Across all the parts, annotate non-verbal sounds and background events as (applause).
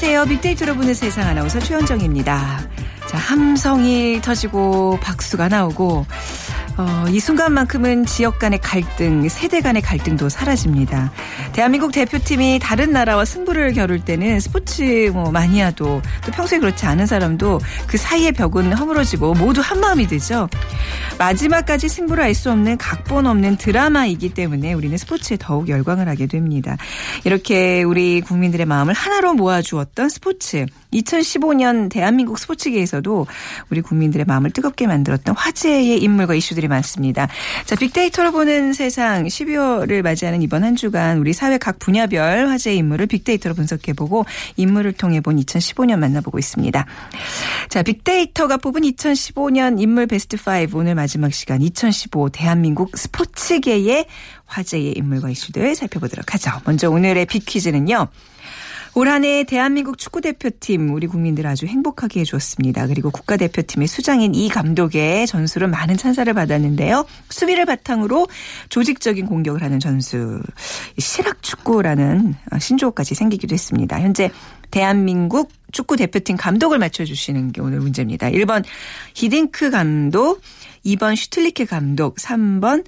안녕하세요. 빅데이터로 보는 세상 아나운서 최현정입니다. 자, 함성이 터지고 박수가 나오고 어, 이 순간만큼은 지역 간의 갈등, 세대 간의 갈등도 사라집니다. 대한민국 대표팀이 다른 나라와 승부를 겨룰 때는 스포츠 뭐 마니아도 또 평소에 그렇지 않은 사람도 그 사이의 벽은 허물어지고 모두 한 마음이 되죠. 마지막까지 승부를 알 수 없는 각본 없는 드라마이기 때문에 우리는 스포츠에 더욱 열광을 하게 됩니다. 이렇게 우리 국민들의 마음을 하나로 모아주었던 스포츠. 2015년 대한민국 스포츠계에서도 우리 국민들의 마음을 뜨겁게 만들었던 화제의 인물과 이슈들이 많습니다. 자, 빅데이터로 보는 세상 12월을 맞이하는 이번 한 주간 우리 사회 각 분야별 화제의 인물을 빅데이터로 분석해보고 인물을 통해 본 2015년 만나보고 있습니다. 자, 빅데이터가 뽑은 2015년 인물 베스트 5 오늘 마지막 시간 2015 대한민국 스포츠계의 화제의 인물과 이슈들 살펴보도록 하죠. 먼저 오늘의 빅퀴즈는요. 올 한해 대한민국 축구 대표팀 우리 국민들 아주 행복하게 해주었습니다. 그리고 국가대표팀의 수장인 이 감독의 전술은 많은 찬사를 받았는데요. 수비를 바탕으로 조직적인 공격을 하는 전술 실학 축구라는 신조어까지 생기기도 했습니다. 현재 대한민국 축구 대표팀 감독을 맞춰주시는 게 오늘 문제입니다. 1번 히딩크 감독, 2번 슈틀리케 감독, 3번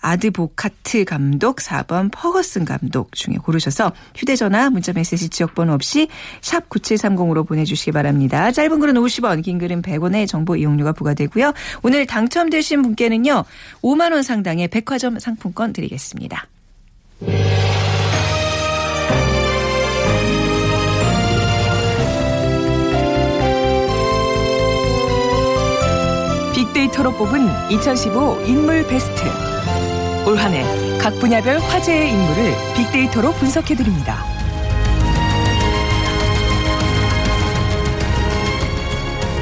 아드보카트 감독, 4번 퍼거슨 감독 중에 고르셔서 휴대전화, 문자메시지 지역번호 없이 샵 9730으로 보내주시기 바랍니다. 짧은 글은 50원, 긴 글은 100원의 정보 이용료가 부과되고요. 오늘 당첨되신 분께는요. 5만 원 상당의 백화점 상품권 드리겠습니다. 빅데이터로 뽑은 2015 인물 베스트. 올 한 해 각 분야별 화제의 인물을 빅데이터로 분석해드립니다.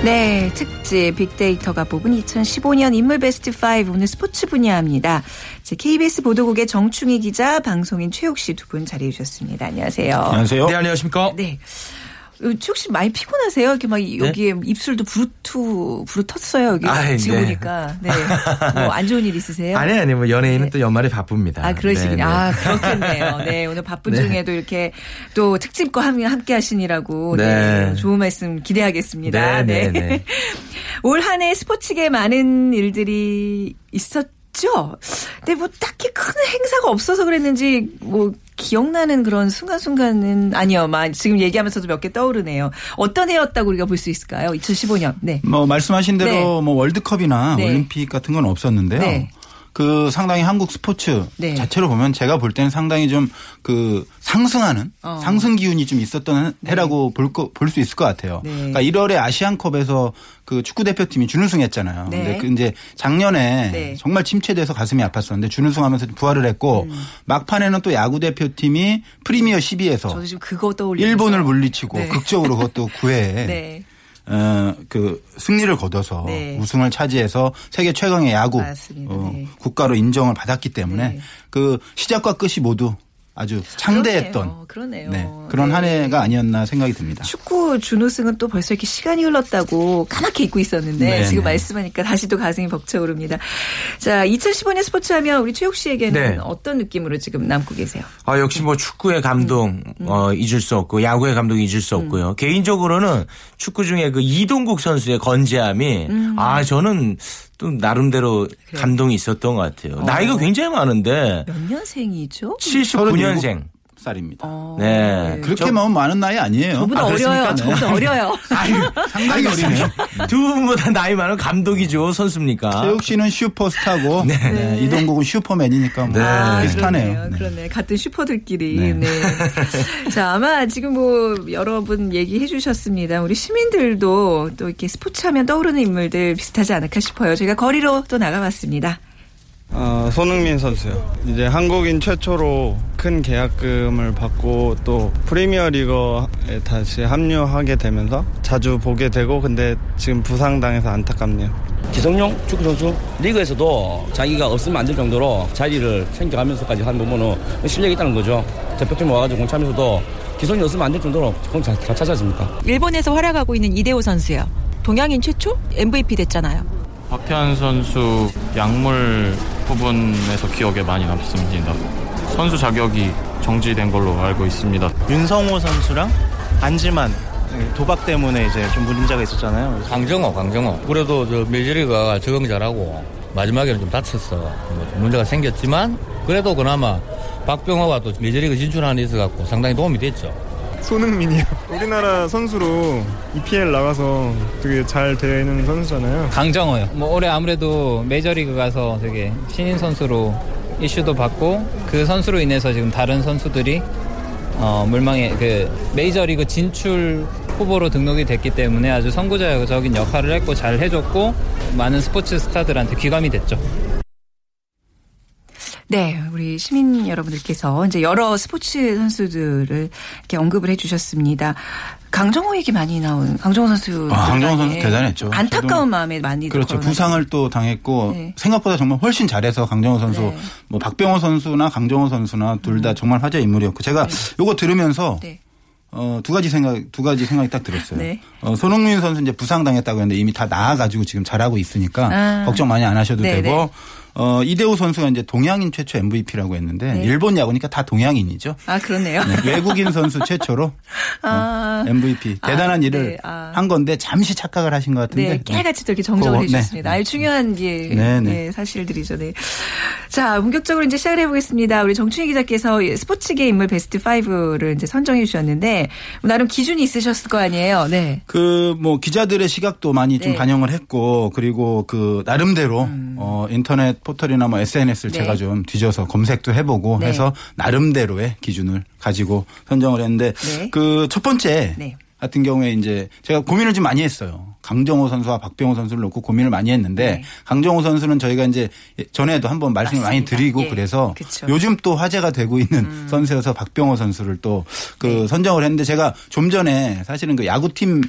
네, 특집 빅데이터가 뽑은 2015년 인물 베스트 5 오늘 스포츠 분야입니다. KBS 보도국의 정충희 기자, 방송인 최욱 씨 두 분 자리해 주셨습니다. 안녕하세요. 안녕하세요. 네, 안녕하십니까? 네. 씨 많이 피곤하세요? 이렇게 막 여기에 네? 입술도 부르투 부르텄어요. 여기 아, 지금 네. 보니까 네. 뭐안 좋은 일 있으세요? 아니 아니 뭐 연예인은 네. 또 연말에 바쁩니다. 아 그러시군요. 네, 네. 아 그렇겠네요. 네 오늘 바쁜 네. 중에도 이렇게 또 특집과 함께 하시니라고 네. 좋은 말씀 기대하겠습니다. 네. 네. (laughs) 올 한 해 스포츠계 많은 일들이 있었. 죠 근데 뭐 딱히 큰 행사가 없어서 그랬는지 뭐 기억나는 그런 순간순간은 아니요. 막 지금 얘기하면서도 몇 개 떠오르네요. 어떤 해였다고 우리가 볼 수 있을까요? 2015년. 네. 뭐 말씀하신 대로 네. 뭐 월드컵이나 네. 올림픽 같은 건 없었는데요. 네. 그 상당히 한국 스포츠 네. 자체로 보면 제가 볼 때는 상당히 좀 그 상승하는 어. 상승 기운이 좀 있었던 네. 해라고 볼수 있을 것 같아요. 네. 그러니까 1월에 아시안컵에서 그 축구 대표팀이 준우승했잖아요. 네. 근데 그 이제 작년에 네. 정말 침체돼서 가슴이 아팠었는데 준우승하면서 부활을 했고 음. 막판에는 또 야구 대표팀이 프리미어 12에서 일본을 물리치고 네. 극적으로 그것도 9회에 (laughs) 어, 그 승리를 거둬서 네. 우승을 차지해서 세계 최강의 야구 어, 네. 국가로 인정을 받았기 때문에 네. 그 시작과 끝이 모두 아주 창대했던 그러네요. 네, 그런 네. 한 해가 아니었나 생각이 듭니다. 축구 준우승은 또 벌써 이렇게 시간이 흘렀다고 까맣게 잊고 있었는데 네, 지금 네. 말씀하니까 다시 또 가슴이 벅차오릅니다. 자, 2015년 스포츠 하면 우리 최욱 씨에게는 네. 어떤 느낌으로 지금 남고 계세요? 아, 역시 뭐 축구의 감동 음. 음. 어, 잊을 수 없고 야구의 감동 잊을 수 없고요. 음. 개인적으로는 축구 중에 그 이동국 선수의 건재함이 음. 아, 저는 또 나름대로 그래. 감동이 있었던 것 같아요. 어. 나이가 굉장히 많은데 몇 년생이죠? 79년생. 살입니다. 어. 네. 그렇게 저, 많은 나이 아니에요. 저보다 아, 어려요. 저보다 네. 어려요. (laughs) 아유, 상당히 어리네요. 두 분보다 나이 많은 감독이죠. 선수입니까? 최욱 씨는 슈퍼스타고 네. 네. 이동국은 슈퍼맨이니까 뭐 아, 비슷하네요. 그러네요. 그러네. 같은 슈퍼들끼리. 네. 네. 자, 아마 지금 뭐 여러분 얘기해 주셨습니다. 우리 시민들도 또 이렇게 스포츠 하면 떠오르는 인물들 비슷하지 않을까 싶어요. 저희가 거리로 또 나가봤습니다. 어, 손흥민 선수요. 이제 한국인 최초로 큰 계약금을 받고 또 프리미어 리거에 다시 합류하게 되면서 자주 보게 되고 근데 지금 부상당해서 안타깝네요. 기성용 축구 선수 리그에서도 자기가 없으면 안 될 정도로 자리를 챙겨가면서까지 하는 부분은 실력이 있다는 거죠. 대표팀 와가지고 공차면서도 기성이 없으면 안 될 정도로 공잘 찾아집니까. 일본에서 활약하고 있는 이대호 선수요. 동양인 최초 MVP 됐잖아요. 박태환 선수 약물 부분에서 기억에 많이 남습니다. 선수 자격이 정지된 걸로 알고 있습니다. 윤성호 선수랑 안지만 도박 때문에 이제 좀 문제가 있었잖아요. 강정호, 강정호. 그래도 저 밀저리가 적응 잘하고 마지막에는 좀 다쳤어. 뭐좀 문제가 생겼지만 그래도 그나마 박병호가 또 메이저리그 진출하는 데 있어갖고 상당히 도움이 됐죠. 손흥민이요. 우리나라 선수로 EPL 나가서 되게 잘 되는 선수잖아요. 강정호요. 뭐 올해 아무래도 메이저리그 가서 되게 신인 선수로 이슈도 받고 그 선수로 인해서 지금 다른 선수들이 어, 물망에 그 메이저리그 진출 후보로 등록이 됐기 때문에 아주 선구자적인 역할을 했고 잘 해줬고 많은 스포츠 스타들한테 귀감이 됐죠. 네, 우리 시민 여러분들께서 이제 여러 스포츠 선수들을 이렇게 언급을 해주셨습니다. 강정호 얘기 많이 나온 강정호 선수. 아, 강정호 선수 대단했죠. 안타까운 마음에 많이 그렇죠. 부상을 또 당했고 네. 생각보다 정말 훨씬 잘해서 강정호 선수, 네. 뭐 박병호 선수나 강정호 선수나 둘다 음. 정말 화제 인물이었고 제가 네. 요거 들으면서 네. 어, 두 가지 생각, 두 가지 생각이 딱 들었어요. 네. 어, 손흥민 선수 이제 부상당했다고 했는데 이미 다 나아가지고 지금 잘하고 있으니까 아. 걱정 많이 안 하셔도 네 되고 네. 어, 이대호 선수가 이제 동양인 최초 MVP라고 했는데 네. 일본 야구니까 다 동양인이죠. 아 그렇네요. 네, 외국인 선수 최초로 (laughs) 아. 어, MVP 대단한 아, 일을 네. 아. 한 건데 잠시 착각을 하신 것 같은데. 네, 깨알같이 또 이렇게 정정을 어, 해주셨습니다. 아주 중요한 예, 네, 네. 예, 사실들이죠. 네. 자 본격적으로 이제 시작을 해보겠습니다. 우리 정춘희 기자께서 스포츠계 인물 베스트 5를 이제 선정해 주셨는데 나름 기준이 있으셨을 거 아니에요. 네. 그 뭐 기자들의 시각도 많이 좀 네. 반영을 했고 그리고 그 나름대로 음. 어, 인터넷 포털이나 뭐 SNS를 네. 제가 좀 뒤져서 검색도 해보고 네. 해서 나름대로의 기준을 가지고 선정을 했는데 네. 그첫 번째 네. 같은 경우에 이제 제가 고민을 좀 많이 했어요. 강정호 선수와 박병호 선수를 놓고 고민을 많이 했는데 네. 강정호 선수는 저희가 이제 전에도 한번 말씀을 맞습니다. 많이 드리고 예. 그래서 그쵸. 요즘 또 화제가 되고 있는 음. 선수여서 박병호 선수를 또그 네. 선정을 했는데 제가 좀 전에 사실은 그 야구팀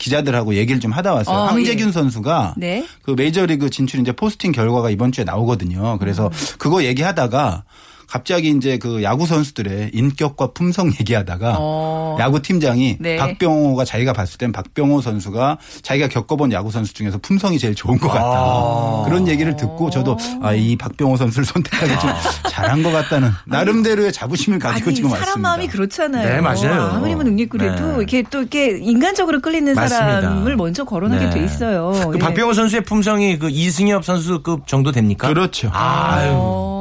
기자들하고 얘기를 좀 하다 왔어요. 어, 황재균 예. 선수가 네. 그 메이저리그 진출 이제 포스팅 결과가 이번 주에 나오거든요. 그래서 음. 그거 얘기하다가 갑자기 이제 그 야구 선수들의 인격과 품성 (laughs) 얘기하다가 어. 야구 팀장이 네. 박병호가 자기가 봤을 땐 박병호 선수가 자기가 겪어본 야구 선수 중에서 품성이 제일 좋은 것 같다. 아. 그런 얘기를 듣고 저도 아, 이 박병호 선수를 (laughs) 선택하기 좀 잘한 것 같다는 나름대로의 자부심을 가지고 아니, 지금 사람 왔습니다. 마음이 그렇잖아요. 네, 맞아요. 아무리 뭐 능력그래도 네. 이렇게 또 이렇게 인간적으로 끌리는 맞습니다. 사람을 먼저 거론하게 네. 돼 있어요. 그 예. 박병호 선수의 품성이 그 이승엽 선수급 정도 됩니까? 그렇죠. 아유.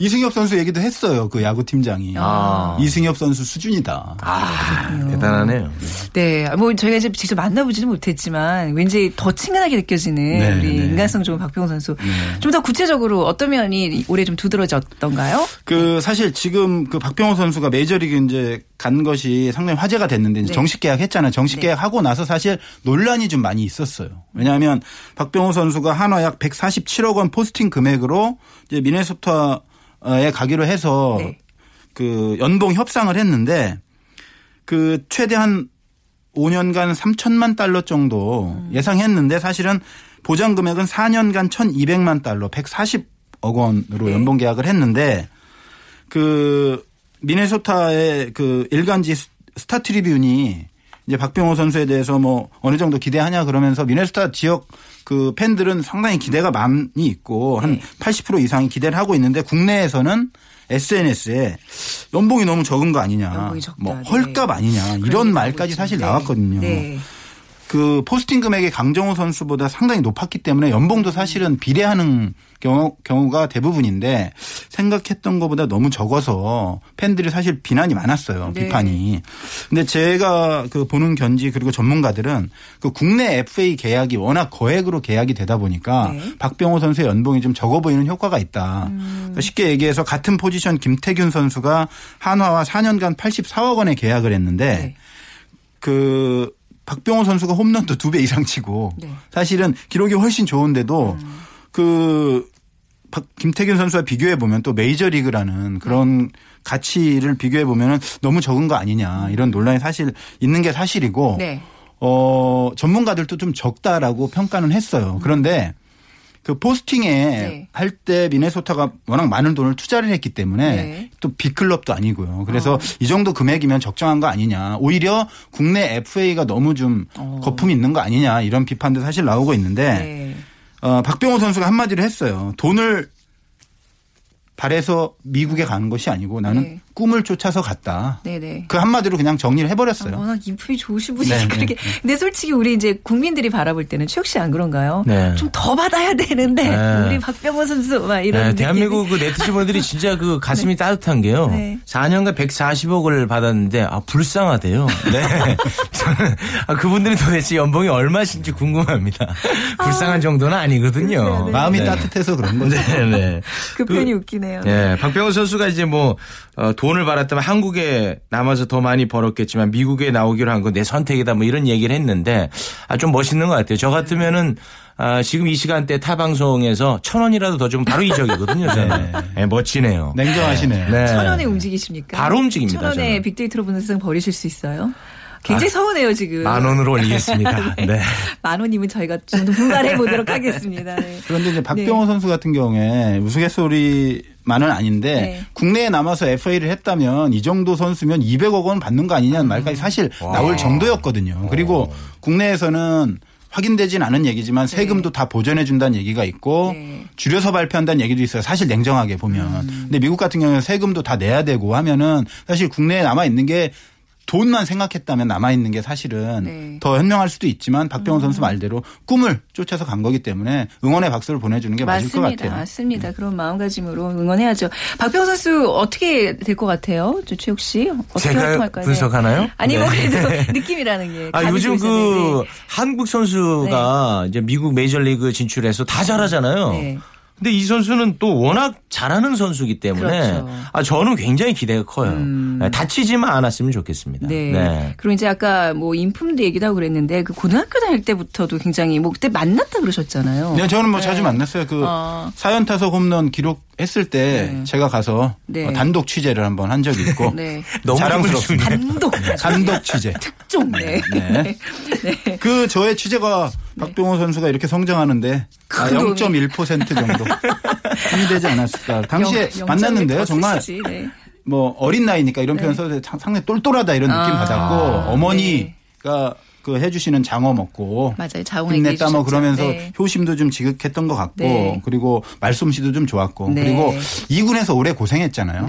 어. 이승엽 선수 얘기도 했어요. 그 야구 팀장이 아. 이승엽 선수 수준이다. 아, 대단하네요. 네, 뭐 저희가 이제 직접 만나보지는 못했지만 왠지 더 친근하게 느껴지는 네, 우리 네. 인간성 좋은 박병호 선수. 네. 좀더 구체적으로 어떤 면이 올해 좀 두드러졌던가요? 그 사실 지금 그 박병호 선수가 메이저리그 이제 간 것이 상당히 화제가 됐는데 이제 네. 정식 계약했잖아요. 정식 네. 계약하고 나서 사실 논란이 좀 많이 있었어요. 왜냐하면 박병호 선수가 한화 약 147억 원 포스팅 금액으로 이제 미네소타 에 가기로 해서 네. 그 연봉 협상을 했는데 그 최대한 5년간 3천만 달러 정도 음. 예상했는데 사실은 보장 금액은 4년간 1,200만 달러 140억 원으로 네. 연봉 계약을 했는데 그 미네소타의 그 일간지 스타 트리뷴이 이제 박병호 선수에 대해서 뭐 어느 정도 기대하냐 그러면서 미네소타 지역 그 팬들은 상당히 기대가 많이 있고 한 네. 80% 이상이 기대를 하고 있는데 국내에서는 SNS에 연봉이 너무 적은 거 아니냐, 뭐 네. 헐값 아니냐 이런 말까지 사실 네. 나왔거든요. 네. 그 포스팅 금액이 강정호 선수보다 상당히 높았기 때문에 연봉도 사실은 비례하는 경우, 경우가 대부분인데 생각했던 것보다 너무 적어서 팬들이 사실 비난이 많았어요. 네. 비판이. 근데 제가 그 보는 견지 그리고 전문가들은 그 국내 FA 계약이 워낙 거액으로 계약이 되다 보니까 네. 박병호 선수의 연봉이 좀 적어 보이는 효과가 있다. 음. 그러니까 쉽게 얘기해서 같은 포지션 김태균 선수가 한화와 4년간 84억 원의 계약을 했는데 네. 그 박병호 선수가 홈런도 두 배 이상 치고 네. 사실은 기록이 훨씬 좋은데도 음. 그 김태균 선수와 비교해 보면 또 메이저리그라는 그런 네. 가치를 비교해 보면 너무 적은 거 아니냐 이런 논란이 사실 있는 게 사실이고 네. 어 전문가들도 좀 적다라고 평가는 했어요. 그런데 그 포스팅에 네. 할때 미네소타가 워낙 많은 돈을 투자를 했기 때문에 네. 또 빅클럽도 아니고요. 그래서 어. 이 정도 금액이면 적정한 거 아니냐. 오히려 국내 FA가 너무 좀 어. 거품이 있는 거 아니냐 이런 비판도 사실 나오고 있는데 네. 어, 박병호 선수가 한마디로 했어요. 돈을 바래서 미국에 가는 것이 아니고 나는 네. 꿈을 쫓아서 갔다. 네네. 그 한마디로 그냥 정리를 해버렸어요. 아, 워낙 인품이 좋으신 분이 네, 그렇게. 네. 근데 솔직히 우리 이제 국민들이 바라볼 때는 최욱 씨 안 그런가요? 네. 좀더 받아야 되는데 네. 우리 박병호 선수 막 이런. 네, 대한민국 그 네티즌분들이 진짜 그 가슴이 (laughs) 네. 따뜻한 게요. 네. 4년간 140억을 받았는데 아 불쌍하대요. 네. (laughs) 저는 아, 그분들이 도대체 연봉이 얼마신지 궁금합니다. 불쌍한 아, 정도는 아니거든요. 마음이 따뜻해서 그런 거죠. 네, 그, 그 표현이 웃기네 요. 네, 박병호 선수가 이제 뭐 어, 돈을 받았다면 한국에 남아서 더 많이 벌었겠지만 미국에 나오기로 한 건 내 선택이다 뭐 이런 얘기를 했는데 아, 좀 멋있는 것 같아요. 저 같으면은 아, 지금 이 시간대 타 방송에서 천 원이라도 더 주면 바로 이적이거든요. 네. 네. 멋지네요. 냉정하시네요. 네. 천 원에 움직이십니까? 바로 움직입니다. 천 원에 저는. 빅데이터로 분석 버리실 수 있어요? 굉장히 아, 서운해요 지금. 만 원으로 올리겠습니다. (laughs) 네. 네. 만 원이면 저희가 좀 분발해 보도록 하겠습니다. 네. 그런데 이제 박병호 네. 선수 같은 경우에 우스갯소리 만은 아닌데 네. 국내에 남아서 FA를 했다면 이 정도 선수면 200억 원 받는 거 아니냐는 말까지 사실 와. 나올 정도였거든요. 그리고 오. 국내에서는 확인되진 않은 얘기지만 네. 세금도 다 보전해 준다는 얘기가 있고 네. 줄여서 발표한다는 얘기도 있어요. 사실 냉정하게 보면. 음. 근데 미국 같은 경우는 세금도 다 내야 되고 하면은 사실 국내에 남아 있는 게 돈만 생각했다면 남아있는 게 사실은 네. 더 현명할 수도 있지만 박병호 음. 선수 말대로 꿈을 쫓아서 간 거기 때문에 응원의 박수를 보내주는 게 맞습니다. 맞을 것 같아요. 맞습니다. 네. 그런 마음가짐으로 응원해야죠. 박병호 선수 어떻게 될 것 같아요? 저 최욱 씨 어떻게 제가 활동할까요? 분석하나요? 네. 아니 뭐 네. 그래도 (laughs) 느낌이라는 게. 아 요즘 그 한국 선수가 네. 이제 미국 메이저리그 진출해서 다 잘하잖아요. 네. 근데 이 선수는 또 워낙 잘하는 선수이기 때문에 그렇죠. 아 저는 굉장히 기대가 커요. 음. 네, 다치지만 않았으면 좋겠습니다. 네. 네. 그리고 이제 아까 뭐 인품도 얘기도 하고 그랬는데 그 고등학교 다닐 때부터도 굉장히 뭐 그때 만났다 그러셨잖아요. 네, 저는 뭐 네. 자주 만났어요. 그 어. 사연 타석 홈런 기록했을 때 네. 제가 가서 네. 어, 단독 취재를 한번 한 적이 있고 네. (laughs) 너무 자랑스럽습니다. 단독 단독 취재. (laughs) 특종. 네. 네. 네. 그 저의 취재가 박병호 선수가 이렇게 성장하는데 아, 0.1% 정도 (laughs) 힘이 되지 않았을까. 당시에 0, 만났는데요. 정말 네. 뭐 어린 나이니까 이런 네. 표현 써도 상당히 똘똘하다 이런 느낌 아. 받았고 어머니가 네. 그 해주시는 장어 먹고 맞아요. 자웅 힘냈다 뭐 그러면서 네. 효심도 좀 지극했던 것 같고 네. 그리고 말솜씨도 좀 좋았고 네. 그리고 2군에서 오래 고생했잖아요.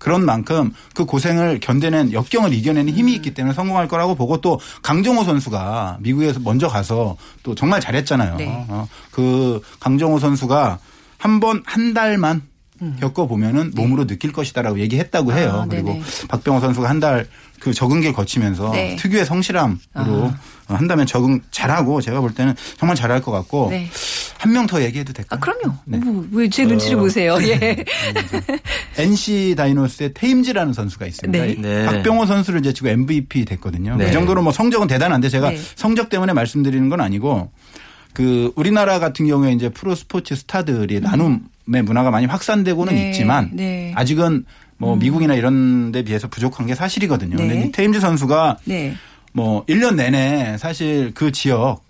그런 만큼 그 고생을 견뎌낸 역경을 이겨내는 힘이 음. 있기 때문에 성공할 거라고 보고 또 강정호 선수가 미국에서 먼저 가서 또 정말 잘했잖아요. 네. 어, 그 강정호 선수가 한 번 한 달만 음. 겪어보면은 네. 몸으로 느낄 것이다라고 얘기했다고 해요. 아, 그리고 박병호 선수가 한 달 그 적응기를 거치면서 네. 특유의 성실함으로 아. 한다면 적응 잘하고 제가 볼 때는 정말 잘할 것 같고 네. 한명 더 얘기해도 될까요? 아, 그럼요. 네. 뭐, 왜제 눈치를 어, 보세요. 예. NC 다이노스의 테임즈라는 선수가 있습니다. 네. 네. 박병호 선수를 이제 지금 MVP 됐거든요. 그 정도로 뭐 성적은 대단한데 제가 성적 때문에 말씀드리는 건 아니고 그 우리나라 같은 경우에 이제 프로 스포츠 스타들이 음. 나눔의 문화가 많이 확산되고는 네. 있지만 네. 아직은 뭐 음. 미국이나 이런 데 비해서 부족한 게 사실이거든요. 네. 근데 이 테임즈 선수가 네. 뭐 1년 내내 사실 그 지역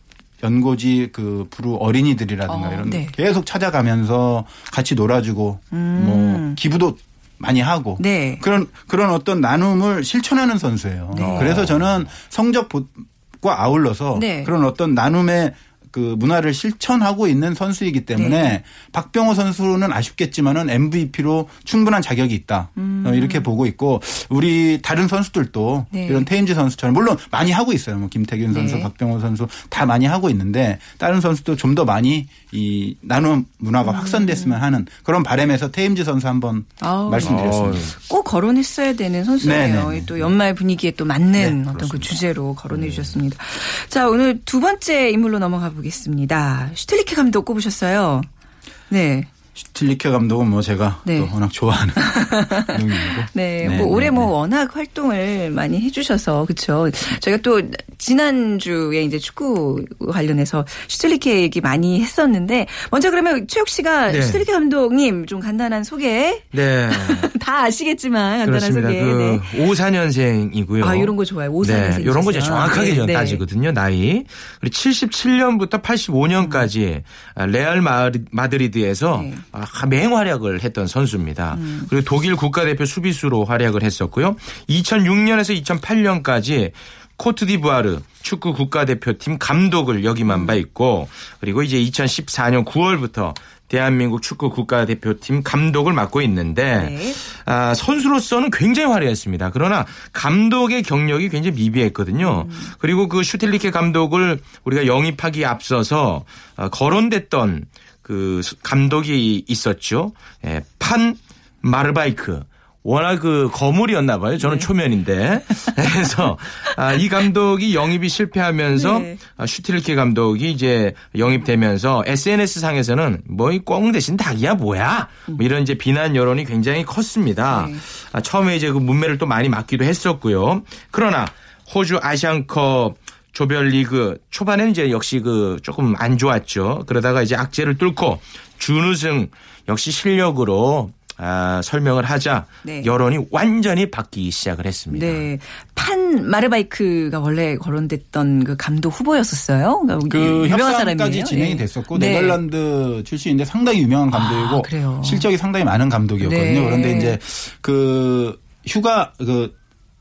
연고지 그 부루 어린이들이라든가 어, 이런 네. 계속 찾아가면서 같이 놀아주고 음. 뭐 기부도 많이 하고 네. 그런 그런 어떤 나눔을 실천하는 선수예요. 네. 그래서 저는 성적과 아울러서 네. 그런 어떤 나눔의 그 문화를 실천하고 있는 선수이기 때문에 네. 박병호 선수는 아쉽겠지만은 MVP로 충분한 자격이 있다. 음. 어, 이렇게 보고 있고 우리 다른 선수들도 네. 이런 테임즈 선수처럼 물론 많이 하고 있어요. 뭐 김태균 선수, 네. 박병호 선수 다 많이 하고 있는데 다른 선수도 좀 더 많이 이 나눔 문화가 음. 확산됐으면 하는 그런 바람에서 테임즈 선수 한번 아우. 말씀드렸습니다. 아우. 꼭 거론했어야 되는 선수예요. 네네. 또 연말 분위기에 또 맞는 네, 어떤 그렇습니다. 그 주제로 거론해 네. 주셨습니다. 자 오늘 두 번째 인물로 넘어가 보 겠습니다. 슈틸리케 감독 꼽으셨어요. 네. 틸리케 감독은 뭐 제가 네. 또 워낙 좋아하는 (laughs) 감독이고. 네, 네, 뭐 올해 네, 뭐 네. 워낙 활동을 많이 해주셔서 그렇죠. 저희가 또 지난 주에 이제 축구 관련해서 슈틸리케 얘기 많이 했었는데 먼저 그러면 최욱 씨가 네. 슈틸리케 감독님 좀 간단한 소개. 네. (laughs) 다 아시겠지만 간단한 그렇습니다. 소개. 그 네. 54년생이고요. 아 이런 거 좋아요. 54년생. 네, 이런 거 이제 정확하게 네. 따지거든요. 나이. 그리고 77년부터 85년까지 음. 레알 마드리드에서 아, 맹활약을 했던 선수입니다. 음. 그리고 독일 국가대표 수비수로 활약을 했었고요. 2006년에서 2008년까지 코트디부아르 축구 국가대표팀 감독을 역임한 바 있고 그리고 이제 2014년 9월부터 대한민국 축구 국가대표팀 감독을 맡고 있는데 네. 아, 선수로서는 굉장히 화려했습니다. 그러나 감독의 경력이 굉장히 미비했거든요. 음. 그리고 그 슈틸리케 감독을 우리가 영입하기 앞서서 어, 거론됐던 그 감독이 있었죠. 예, 판 마르바이크. 워낙 그 거물이었나 봐요. 저는 네. 초면인데. (laughs) 그래서 아, 이 감독이 영입이 실패하면서 네. 아, 슈틸케 감독이 이제 영입되면서 SNS 상에서는 뭐 이꽁 대신 닭이야 뭐야 뭐 이런 이제 비난 여론이 굉장히 컸습니다. 네. 아, 처음에 이제 그 문매를 또 많이 맞기도 했었고요. 그러나 호주 아시안컵 조별리그 초반에는 이제 역시 그 조금 안 좋았죠. 그러다가 이제 악재를 뚫고 준우승 역시 실력으로 아, 설명을 하자 네. 여론이 완전히 바뀌기 시작을 했습니다. 네. 판 마르바이크가 원래 거론됐던 그 감독 후보였었어요. 그러니까 그 협상까지 진행이 네. 됐었고 네. 덜란드 출신인데 상당히 유명한 감독이고 아, 실적이 상당히 많은 감독이었거든요. 네. 그런데 이제 그 휴가 그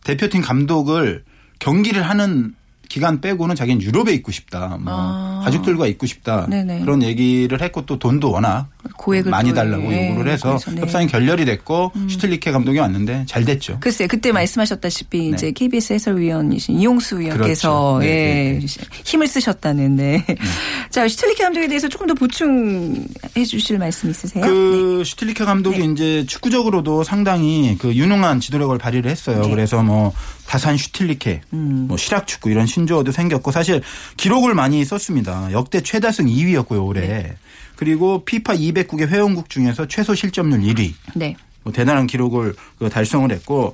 대표팀 감독을 경기를 하는 기간 빼고는 자기는 유럽에 있고 싶다. 뭐 아. 가족들과 있고 싶다. 네네. 그런 얘기를 했고 또 돈도 워낙 고액을 많이 달라고 네. 요구를 해서 네. 협상이 결렬이 됐고 음. 슈틸리케 감독이 왔는데 잘 됐죠. 글쎄 그때 말씀하셨다시피 네. 이제 KBS 해설위원이신 이용수 위원께서 그렇죠. 네, 예, 네, 네. 힘을 쓰셨다는 네. 음. (laughs) 자 슈틸리케 감독에 대해서 조금 더 보충해 주실 말씀 있으세요? 그 슈틸리케 감독이 이제 축구적으로도 상당히 그 유능한 지도력을 발휘를 했어요. 그래서 뭐 다산 슈틸리케, 음. 뭐 실학 축구 이런 신조어도 생겼고 사실 기록을 많이 썼습니다. 역대 최다승 2위였고요 올해. 그리고 피파 209개 회원국 중에서 최소 실점률 1위. 네. 뭐 대단한 기록을 그 달성을 했고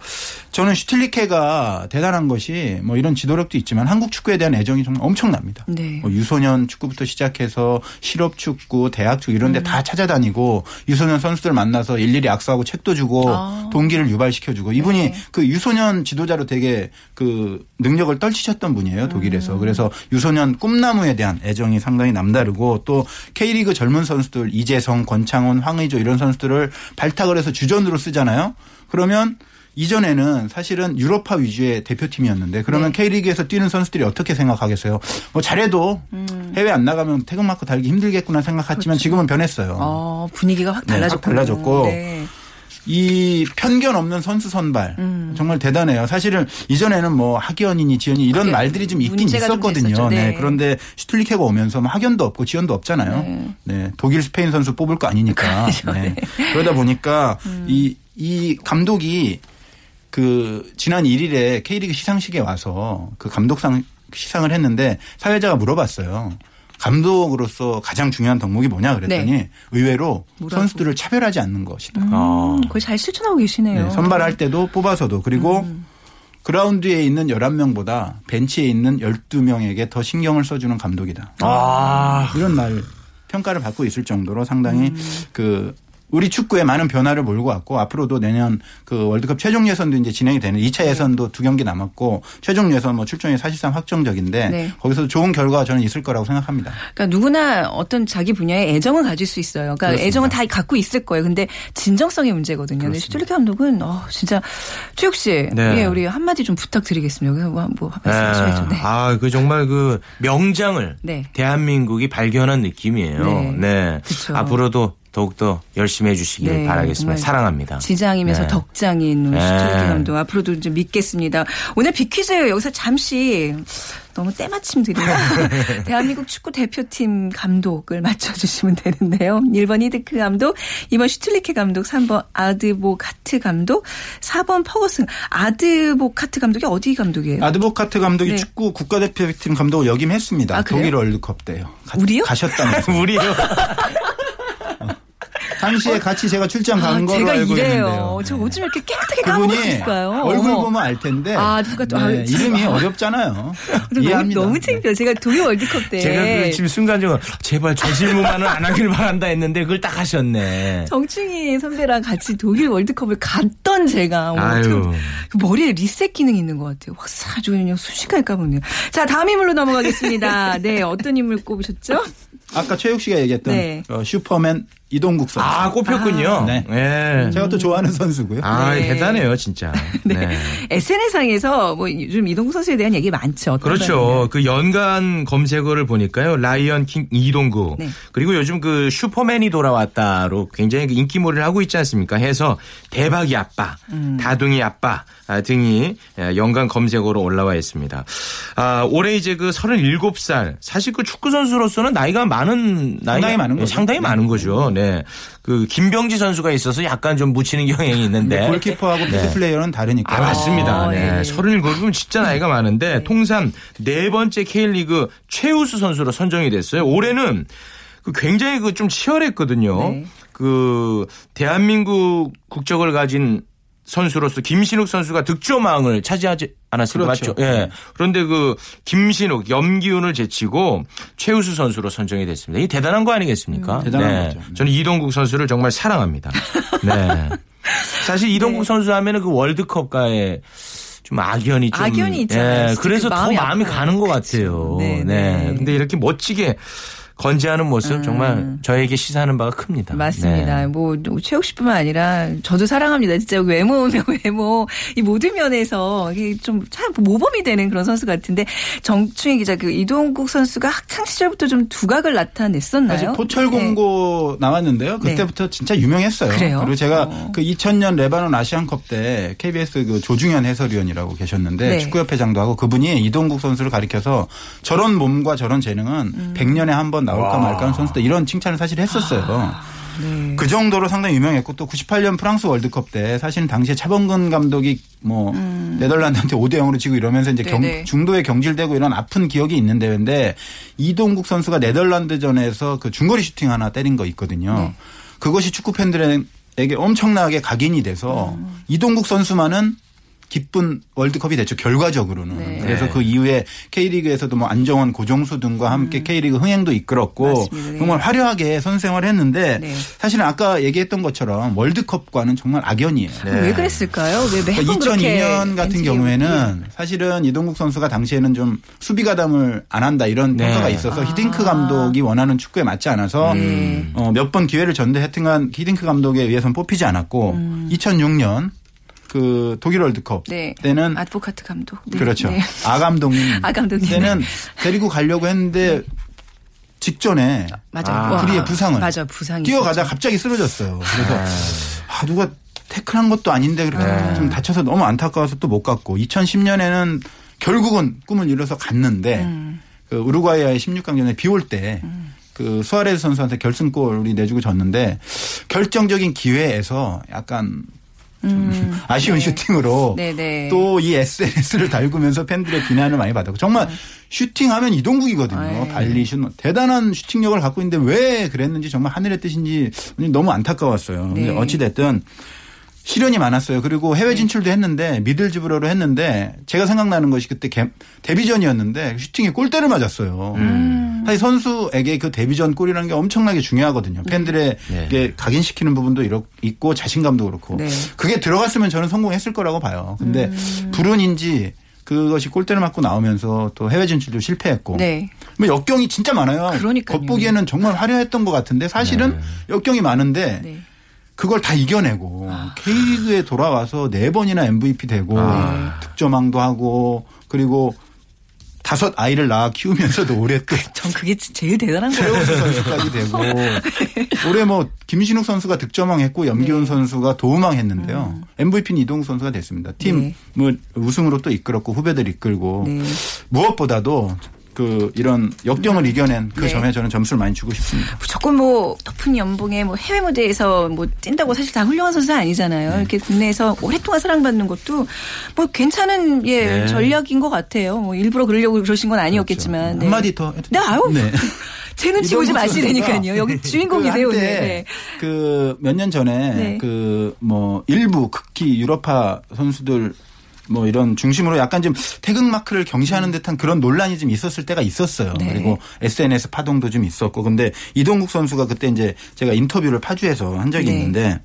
저는 슈틸리케가 대단한 것이 뭐 이런 지도력도 있지만 한국 축구에 대한 애정이 정말 엄청납니다. 네. 뭐 유소년 축구부터 시작해서 실업 축구, 대학 축구 이런 데다 음. 찾아다니고 유소년 선수들 만나서 일일이 악수하고 책도 주고 아. 동기를 유발시켜 주고 이분이 네. 그 유소년 지도자로 되게 그 능력을 떨치셨던 분이에요, 독일에서. 음. 그래서 유소년 꿈나무에 대한 애정이 상당히 남다르고 또 K리그 젊은 선수들 이재성, 권창훈, 황의조 이런 선수들을 발탁을 해서 주전 주전으로 쓰잖아요. 그러면 이전에는 사실은 유럽파 위주의 대표팀이었는데 그러면 네. K리그에서 뛰는 선수들이 어떻게 생각하겠어요? 뭐 잘해도 음. 해외 안 나가면 태극마크 달기 힘들겠구나 생각했지만 그렇죠. 지금은 변했어요. 어, 분위기가 확 달라졌고. 네, 확 달라졌고. 네. 이 편견 없는 선수 선발 음. 정말 대단해요. 사실은 이전에는 뭐 학연이니 지연이 이런 말들이 좀 있긴 있었거든요. 좀 네. 네. 그런데 슈틀리케가 오면서 뭐 학연도 없고 지연도 없잖아요. 네. 네. 독일 스페인 선수 뽑을 거 아니니까. 그렇죠. 네. 그러다 보니까 음. 이, 이 감독이 그 지난 1일에 K리그 시상식에 와서 그 감독상 시상을 했는데 사회자가 물어봤어요. 감독으로서 가장 중요한 덕목이 뭐냐 그랬더니 네. 의외로 뭐라고? 선수들을 차별하지 않는 것이다. 음, 아. 그걸 잘 실천하고 계시네요. 네, 선발할 때도 뽑아서도 그리고 음. 그라운드에 있는 11명보다 벤치에 있는 12명에게 더 신경을 써주는 감독이다. 아. 이런 말 평가를 받고 있을 정도로 상당히 음. 그 우리 축구에 많은 변화를 몰고 왔고 앞으로도 내년 그 월드컵 최종 예선도 이제 진행이 되는 2차 예선도 두 경기 남았고 최종 예선 뭐 출전이 사실상 확정적인데 네. 거기서 좋은 결과가 저는 있을 거라고 생각합니다. 그러니까 누구나 어떤 자기 분야에 애정을 가질 수 있어요. 그러니까 그렇습니다. 애정은 다 갖고 있을 거예요. 근데 진정성의 문제거든요. 슈틸리케 감독은 어 진짜 최욱 씨, 네. 예, 우리 한마디 좀 부탁드리겠습니다. 뭐, 뭐 말씀하셔야죠. 네. 아, 그 정말 그 명장을 네. 대한민국이 발견한 느낌이에요. 네. 네. 앞으로도 더욱더 열심히 해주시길 네, 바라겠습니다. 사랑합니다. 지장이면서 네. 덕장인 우리 슈틸리케 네. 감독 앞으로도 좀 믿겠습니다. 오늘 비퀴즈 여기서 잠시 너무 때마침 드리고 (laughs) 대한민국 축구 대표팀 감독을 맞춰주시면 되는데요. 1번 이드크 감독, 2번 슈틸리케 감독, 3번 아드보카트 감독, 4번 퍼거슨. 아드보카트 감독이 어디 감독이에요? 아드보카트 감독이 네. 축구 국가대표팀 감독을 역임했습니다. 아, 독일 월드컵 때요. 우리요? 가셨다면서. (laughs) 우리요? (laughs) 당시에 같이 제가 출장 간 아, 걸로 알고 이래요. 있는데요. 저 어쩜 이렇게 깨끗하게 까먹을 수 있을까요? 얼굴 보면 알 텐데. 아, 누가 또 네, 이름이 어렵잖아요. (laughs) 이해합니다. 너무, 너무 창피해요. 제가 독일 월드컵 때. 제가 그 지금 순간적으로 제발 저 질문만은 안 하길 바란다 했는데 그걸 딱 하셨네. 정충희 선배랑 같이 독일 월드컵을 갔던 제가 아유. 그 머리에 리셋 기능 이 있는 것 같아요. 확 아주 그냥 순식간에 까먹네요. 자, 다음 인물로 넘어가겠습니다. (laughs) 네, 어떤 인물 꼽으셨죠? 아까 최욱 씨가 얘기했던 네. 어, 슈퍼맨 이동국 선수. 아, 꼽혔군요. 아. 네. 네. 제가 또 좋아하는 선수고요. 아, 네. 대단해요, 진짜. (laughs) 네. 네. SNS상에서 뭐 요즘 이동국 선수에 대한 얘기 많죠. 그렇죠. 그 연간 검색어를 보니까요. 라이언 킹 이동국. 네. 그리고 요즘 그 슈퍼맨이 돌아왔다로 굉장히 그 인기몰이를 하고 있지 않습니까? 해서 대박이 아빠, 음. 다둥이 아빠 아, 등이 연간 검색어로 올라와 있습니다. 아, 올해 이제 그 37살. 사실 그 축구 선수로서는 나이가 많은 나이가 상당히 많은 거죠. 상당히 많은 거죠. 네. 그 김병지 선수가 있어서 약간 좀 묻히는 경향이 있는데 골키퍼하고 네. 플레이어는 다르니까. 아, 맞습니다. 아, 네. 네. 37이면 진짜 나이가 많은데 네. 통산 네 번째 K리그 최우수 선수로 선정이 됐어요. 올해는 그 굉장히 그 좀 치열했거든요. 네. 그 대한민국 국적을 가진 선수로서 김신욱 선수가 득점왕을 차지하지 않았습니까? 그렇죠. 맞죠? 예. 그런데 그 김신욱, 염기훈을 제치고 최우수 선수로 선정이 됐습니다. 이 대단한 거 아니겠습니까? 음. 대단한 네. 거죠. 저는 이동국 선수를 정말 사랑합니다. (laughs) 네. 사실 이동국 네. 선수 하면은 그 월드컵과의 좀 악연이 좀 악연이 있잖아요. 예. 그래서 그 마음이 더 마음이 아파요. 가는 것 같아요. 네, 네. 네. 근데 이렇게 멋지게 건재하는 모습 음. 정말 저에게 시사하는 바가 큽니다. 맞습니다. 네. 뭐 최욱 씨뿐만 아니라 저도 사랑합니다. 진짜 (laughs) 외모 외모 이 모든 면에서 이게 좀참 모범이 되는 그런 선수 같은데 정충희 기자 그 이동국 선수가 학창 시절부터 좀 두각을 나타냈었나요? 사실 포철 공고 네. 나왔는데요. 네. 그때부터 네. 진짜 유명했어요. 그래요? 그리고 제가 어. 그 2000년 레바논 아시안컵 때 KBS 그 조중현 해설위원이라고 계셨는데 네. 축구협회장도 하고 그분이 이동국 선수를 가리켜서 저런 몸과 저런 재능은 음. 100년에 한번 나올까 말까 하는 선수다 이런 칭찬을 사실 했었어요. 아, 네. 그 정도로 상당히 유명했고 또 98년 프랑스 월드컵 때 사실은 당시에 차범근 감독이 뭐 음. 네덜란드한테 5대 0으로 지고 이러면서 이제 경, 중도에 경질되고 이런 아픈 기억이 있는 데인데 이동국 선수가 네덜란드전에서 그 중거리 슈팅 하나 때린 거 있거든요. 네. 그것이 축구 팬들에게 엄청나게 각인이 돼서 음. 이동국 선수만은 기쁜 월드컵이 됐죠. 결과적으로는. 네. 그래서 그 이후에 K리그에서도 뭐 안정원, 고종수 등과 함께 음. K리그 흥행도 이끌었고 맞습니다. 정말 화려하게 선생활을 했는데 네. 사실은 아까 얘기했던 것처럼 월드컵과는 정말 악연이에요. 네. 왜 그랬을까요? 왜 매번 그러니까 2002년 같은 경우에는 네. 사실은 이동국 선수가 당시에는 좀 수비 가담을 안 한다 이런 네. 평가가 있어서 아. 히딩크 감독이 원하는 축구에 맞지 않아서 음. 어, 몇 번 기회를 줬는데 하여튼간 히딩크 감독에 의해서는 뽑히지 않았고 음. 2006년 그 독일 월드컵 네. 때는 아드보카트 감독 네. 그렇죠 네. (laughs) 아 감독님 (laughs) 아 감독님 때는 데리고 가려고 했는데 직전에 맞아 아, 프리의 부상을 맞아 부상이 뛰어가다 가 갑자기 쓰러졌어요. 그래서 아, 아 누가 태클한 것도 아닌데 그렇게 네. 좀 다쳐서 너무 안타까워서 또 못 갔고 2010년에는 결국은 꿈을 이뤄서 갔는데 음. 그 우루과이와의 16강전에 비 올때 음. 그 수아레스 선수한테 결승골이 내주고 졌는데 결정적인 기회에서 약간 음. 아쉬운 네. 슈팅으로 또 이 SNS를 달구면서 팬들의 비난을 많이 받았고 정말 음. 슈팅하면 이동국이거든요. 네. 발리슛 대단한 슈팅력을 갖고 있는데 왜 그랬는지 정말 하늘의 뜻인지 너무 안타까웠어요. 네. 어찌 됐든 시련이 많았어요. 그리고 해외 네. 진출도 했는데 미들즈브러로 했는데 제가 생각나는 것이 그때 데뷔전이었는데 슈팅에 골대를 맞았어요. 음. 사실 선수에게 그 데뷔전 골이라는 게 엄청나게 중요하거든요. 네. 팬들에게 네. 각인시키는 부분도 있고 자신감도 그렇고 네. 그게 들어갔으면 저는 성공했을 거라고 봐요. 근데 음. 불운인지 그것이 골대를 맞고 나오면서 또 해외 진출도 실패했고. 네. 뭐 역경이 진짜 많아요. 그러니까요. 겉보기에는 정말 화려했던 것 같은데 사실은 네. 역경이 많은데 네. 그걸 다 이겨내고 아. K리그에 돌아와서 네 번이나 MVP 되고 아. 득점왕도 하고 그리고 다섯 아이를 낳아 키우면서도 (laughs) 올해 또. 전 그게 제일 대단한 거예요. 최우수 선수까지 되고. (laughs) 올해 뭐 김신욱 선수가 득점왕 했고 염기훈 네. 선수가 도움왕 했는데요. 음. MVP는 이동욱 선수가 됐습니다. 팀 네. 뭐 우승으로 또 이끌었고 후배들 이끌고. 네. 무엇보다도 그 이런 역경을 음. 이겨낸 그 네. 점에 저는 점수를 많이 주고 싶습니다. 무조건 뭐 높은 연봉에 뭐 해외 무대에서 뭐 뛴다고 사실 다 훌륭한 선수 아니잖아요. 네. 이렇게 국내에서 오랫동안 사랑받는 것도 뭐 괜찮은 예 네. 전략인 것 같아요. 뭐 일부러 그러려고 그러신 건 아니었겠지만 그렇죠. 네. 한마디 더. 네, 아유. 네. (laughs) 제 눈치 보지 마시라니까요. 여기 주인공이세요. 그 네. 그몇 년 전에 네. 그뭐 일부 극히 유럽파 선수들 뭐 이런 중심으로 약간 좀 태극 마크를 경시하는 듯한 그런 논란이 좀 있었을 때가 있었어요. 네. 그리고 SNS 파동도 좀 있었고 근데 이동국 선수가 그때 이제 제가 인터뷰를 파주에서 한 적이 네. 있는데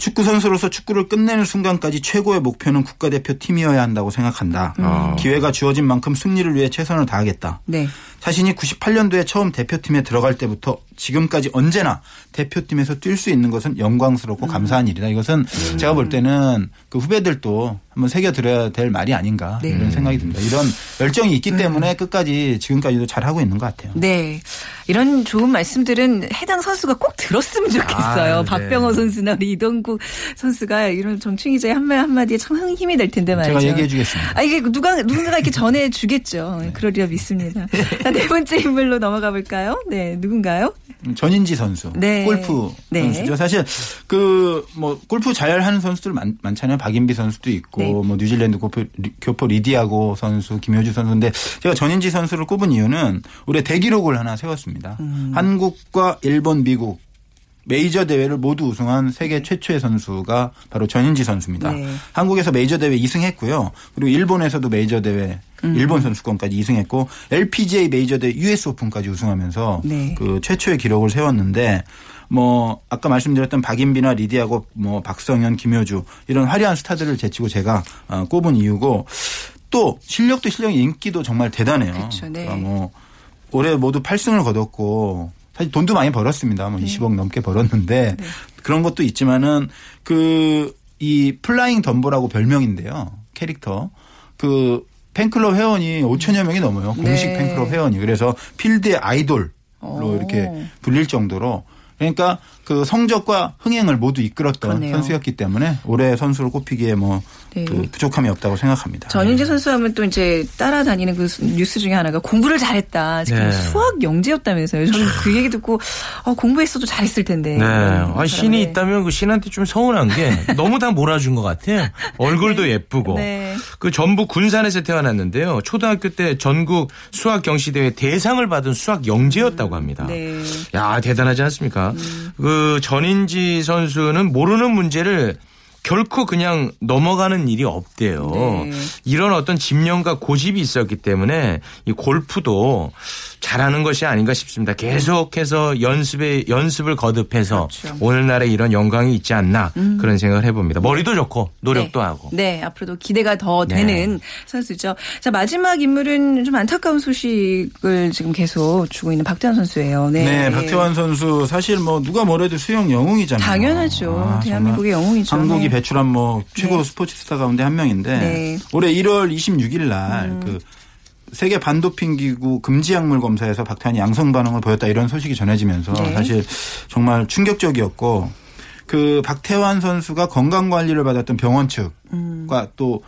축구 선수로서 축구를 끝내는 순간까지 최고의 목표는 국가대표 팀이어야 한다고 생각한다. 음. 기회가 주어진 만큼 승리를 위해 최선을 다하겠다. 네. 자신이 98년도에 처음 대표팀에 들어갈 때부터 지금까지 언제나 대표팀에서 뛸 수 있는 것은 영광스럽고 음. 감사한 일이다. 이것은 음. 제가 볼 때는 그 후배들도 한번 새겨들어야 될 말이 아닌가 네. 이런 생각이 듭니다. 이런 열정이 있기 음. 때문에 음. 끝까지 지금까지도 잘하고 있는 것 같아요. 네. 이런 좋은 말씀들은 해당 선수가 꼭 들었으면 좋겠어요. 아, 네. 박병호 선수나 우리 이동국 선수가 이런 정충 기자의 한말 한마디에 참 힘이 될 텐데 말이죠. 제가 얘기해 주겠습니다. 아, 이게 누가, 누군가가 이렇게 전해 주겠죠. (laughs) 네. 그러리라 믿습니다. (laughs) 네 번째 인물로 넘어가 볼까요? 네, 누군가요? 전인지 선수. 네. 골프 네. 선수죠. 사실 그 뭐 골프 잘 하는 선수들 많, 많잖아요. 박인비 선수도 있고 네. 뭐 뉴질랜드 교포, 교포 리디아고 선수, 김효주 선수인데 제가 전인지 선수를 꼽은 이유는 올해 대기록을 하나 세웠습니다. 음. 한국과 일본, 미국 메이저 대회를 모두 우승한 세계 네. 최초의 선수가 바로 전인지 선수입니다. 네. 한국에서 메이저 대회 2승했고요. 그리고 일본에서도 메이저 대회 음. 일본 선수권까지 2승했고 LPGA 메이저 대회 US 오픈까지 우승하면서 네. 그 최초의 기록을 세웠는데 뭐 아까 말씀드렸던 박인비나 리디아고 뭐 박성현, 김효주 이런 화려한 스타들을 제치고 제가 어, 꼽은 이유고 또 실력도 실력 인기도 정말 대단해요. 그렇죠. 네. 그러니까 뭐 올해 모두 8승을 거뒀고 사실 돈도 많이 벌었습니다. 뭐 네. 20억 넘게 벌었는데 네. 그런 것도 있지만은 그 이 Flying Dumbo라고 별명인데요. 캐릭터 그 팬클럽 회원이 5천여 명이 넘어요. 공식 네. 팬클럽 회원이. 그래서 필드의 아이돌로 오. 이렇게 불릴 정도로 그러니까 그 성적과 흥행을 모두 이끌었던 그러네요. 선수였기 때문에 올해 선수를 꼽히기에 뭐 네. 그 부족함이 없다고 생각합니다. 전인재 네. 선수 하면 또 이제 따라다니는 그 뉴스 중에 하나가 공부를 잘했다. 지금 네. 수학 영재였다면서요. 저는 그 얘기 듣고 어, 공부했어도 잘했을 텐데. 네. 아, 신이 있다면 그 신한테 좀 서운한 게 너무 다 몰아준 것 같아요. 얼굴도 (laughs) 네. 예쁘고. 네. 그 전북 군산에서 태어났는데요. 초등학교 때 전국 수학 경시대회 대상을 받은 수학 영재였다고 합니다. 네. 야 대단하지 않습니까? 음. 그 전인지 선수는 모르는 문제를 결코 그냥 넘어가는 일이 없대요. 네. 이런 어떤 집념과 고집이 있었기 때문에 이 골프도 잘하는 것이 아닌가 싶습니다. 계속해서 연습에 연습을 거듭해서 그렇죠. 오늘날의 이런 영광이 있지 않나 음. 그런 생각을 해봅니다. 머리도 좋고 노력도 네. 하고. 네, 앞으로도 기대가 더 네. 되는 네. 선수죠. 자 마지막 인물은 좀 안타까운 소식을 지금 계속 주고 있는 박태환 선수예요. 네, 네 박태환 선수 사실 뭐 누가 뭐래도 수영 영웅이잖아요. 당연하죠. 아, 대한민국의 영웅이죠. 한국이 네. 배출한 뭐 최고 네. 스포츠 스타 가운데 한 명인데 올해 1월 26일 날그 음. 세계 반도핑 기구 금지 약물 검사에서 박태환이 양성 반응을 보였다 이런 소식이 전해지면서 네. 사실 정말 충격적이었고 그 박태환 선수가 건강 관리를 받았던 병원 측과 음. 또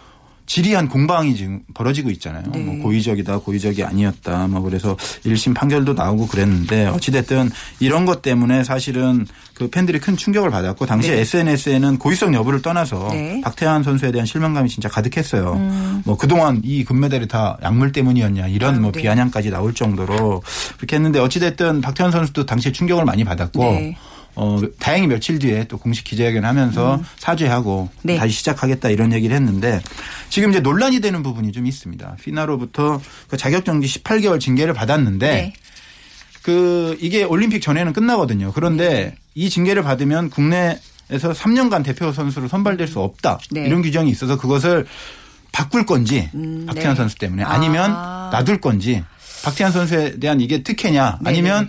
지리한 공방이 지금 벌어지고 있잖아요. 네. 뭐 고의적이다, 고의적이 아니었다. 뭐 그래서 1심 판결도 나오고 그랬는데 어찌됐든 이런 것 때문에 사실은 그 팬들이 큰 충격을 받았고 당시 네. SNS에는 고의성 여부를 떠나서 네. 박태환 선수에 대한 실망감이 진짜 가득했어요. 음. 뭐 그동안 이 금메달이 다 약물 때문이었냐 이런 아, 뭐 네. 비아냥까지 나올 정도로 그렇게 했는데 어찌됐든 박태환 선수도 당시에 충격을 많이 받았고 네. 어, 다행히 며칠 뒤에 또 공식 기자회견 하면서 음. 사죄하고 네. 다시 시작하겠다 이런 얘기를 했는데 지금 이제 논란이 되는 부분이 좀 있습니다. 피나로부터 그 자격정지 18개월 징계를 받았는데 네. 그 이게 올림픽 전에는 끝나거든요. 그런데 네. 이 징계를 받으면 국내에서 3년간 대표 선수로 선발될 수 없다. 네. 이런 규정이 있어서 그것을 바꿀 건지 음, 박태환 네. 선수 때문에 아니면 아. 놔둘 건지 박태환 선수에 대한 이게 특혜냐 아니면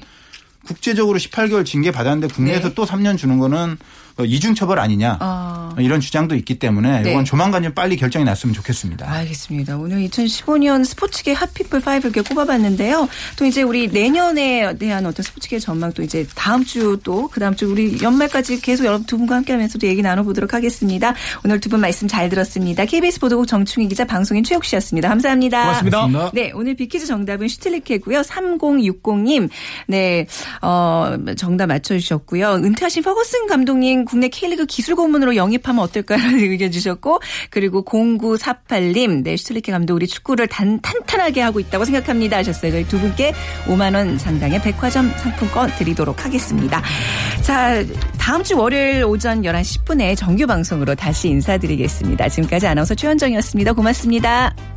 국제적으로 18개월 징계 받았는데 국내에서 네. 또 3년 주는 거는 어, 이중 처벌 아니냐 어. 이런 주장도 있기 때문에 네. 이건 조만간 좀 빨리 결정이 났으면 좋겠습니다. 알겠습니다. 오늘 2015년 스포츠계 핫피플 5를 이렇게 꼽아봤는데요. 또 이제 우리 내년에 대한 어떤 스포츠계 전망 또 이제 다음 주 또 그 다음 주 우리 연말까지 계속 여러분 두 분과 함께하면서 도 얘기 나눠보도록 하겠습니다. 오늘 두 분 말씀 잘 들었습니다. KBS 보도국 정충희 기자 방송인 최욱 씨였습니다. 감사합니다. 고맙습니다. 네 오늘 비키즈 정답은 슈틸리케고요. 3060님 네 어, 정답 맞춰주셨고요. 은퇴하신 퍼거슨 감독님 국내 K리그 기술 고문으로 영입하면 어떨까라는 의견 (laughs) 주셨고 그리고 0948님 네 슈틀리케 감독 우리 축구를 단, 탄탄하게 하고 있다고 생각합니다 하셨어요. 저희 두 분께 5만 원 상당의 백화점 상품권 드리도록 하겠습니다. 자 다음 주 월요일 오전 11시 10분에 정규 방송으로 다시 인사드리겠습니다. 지금까지 아나운서 최현정이었습니다. 고맙습니다.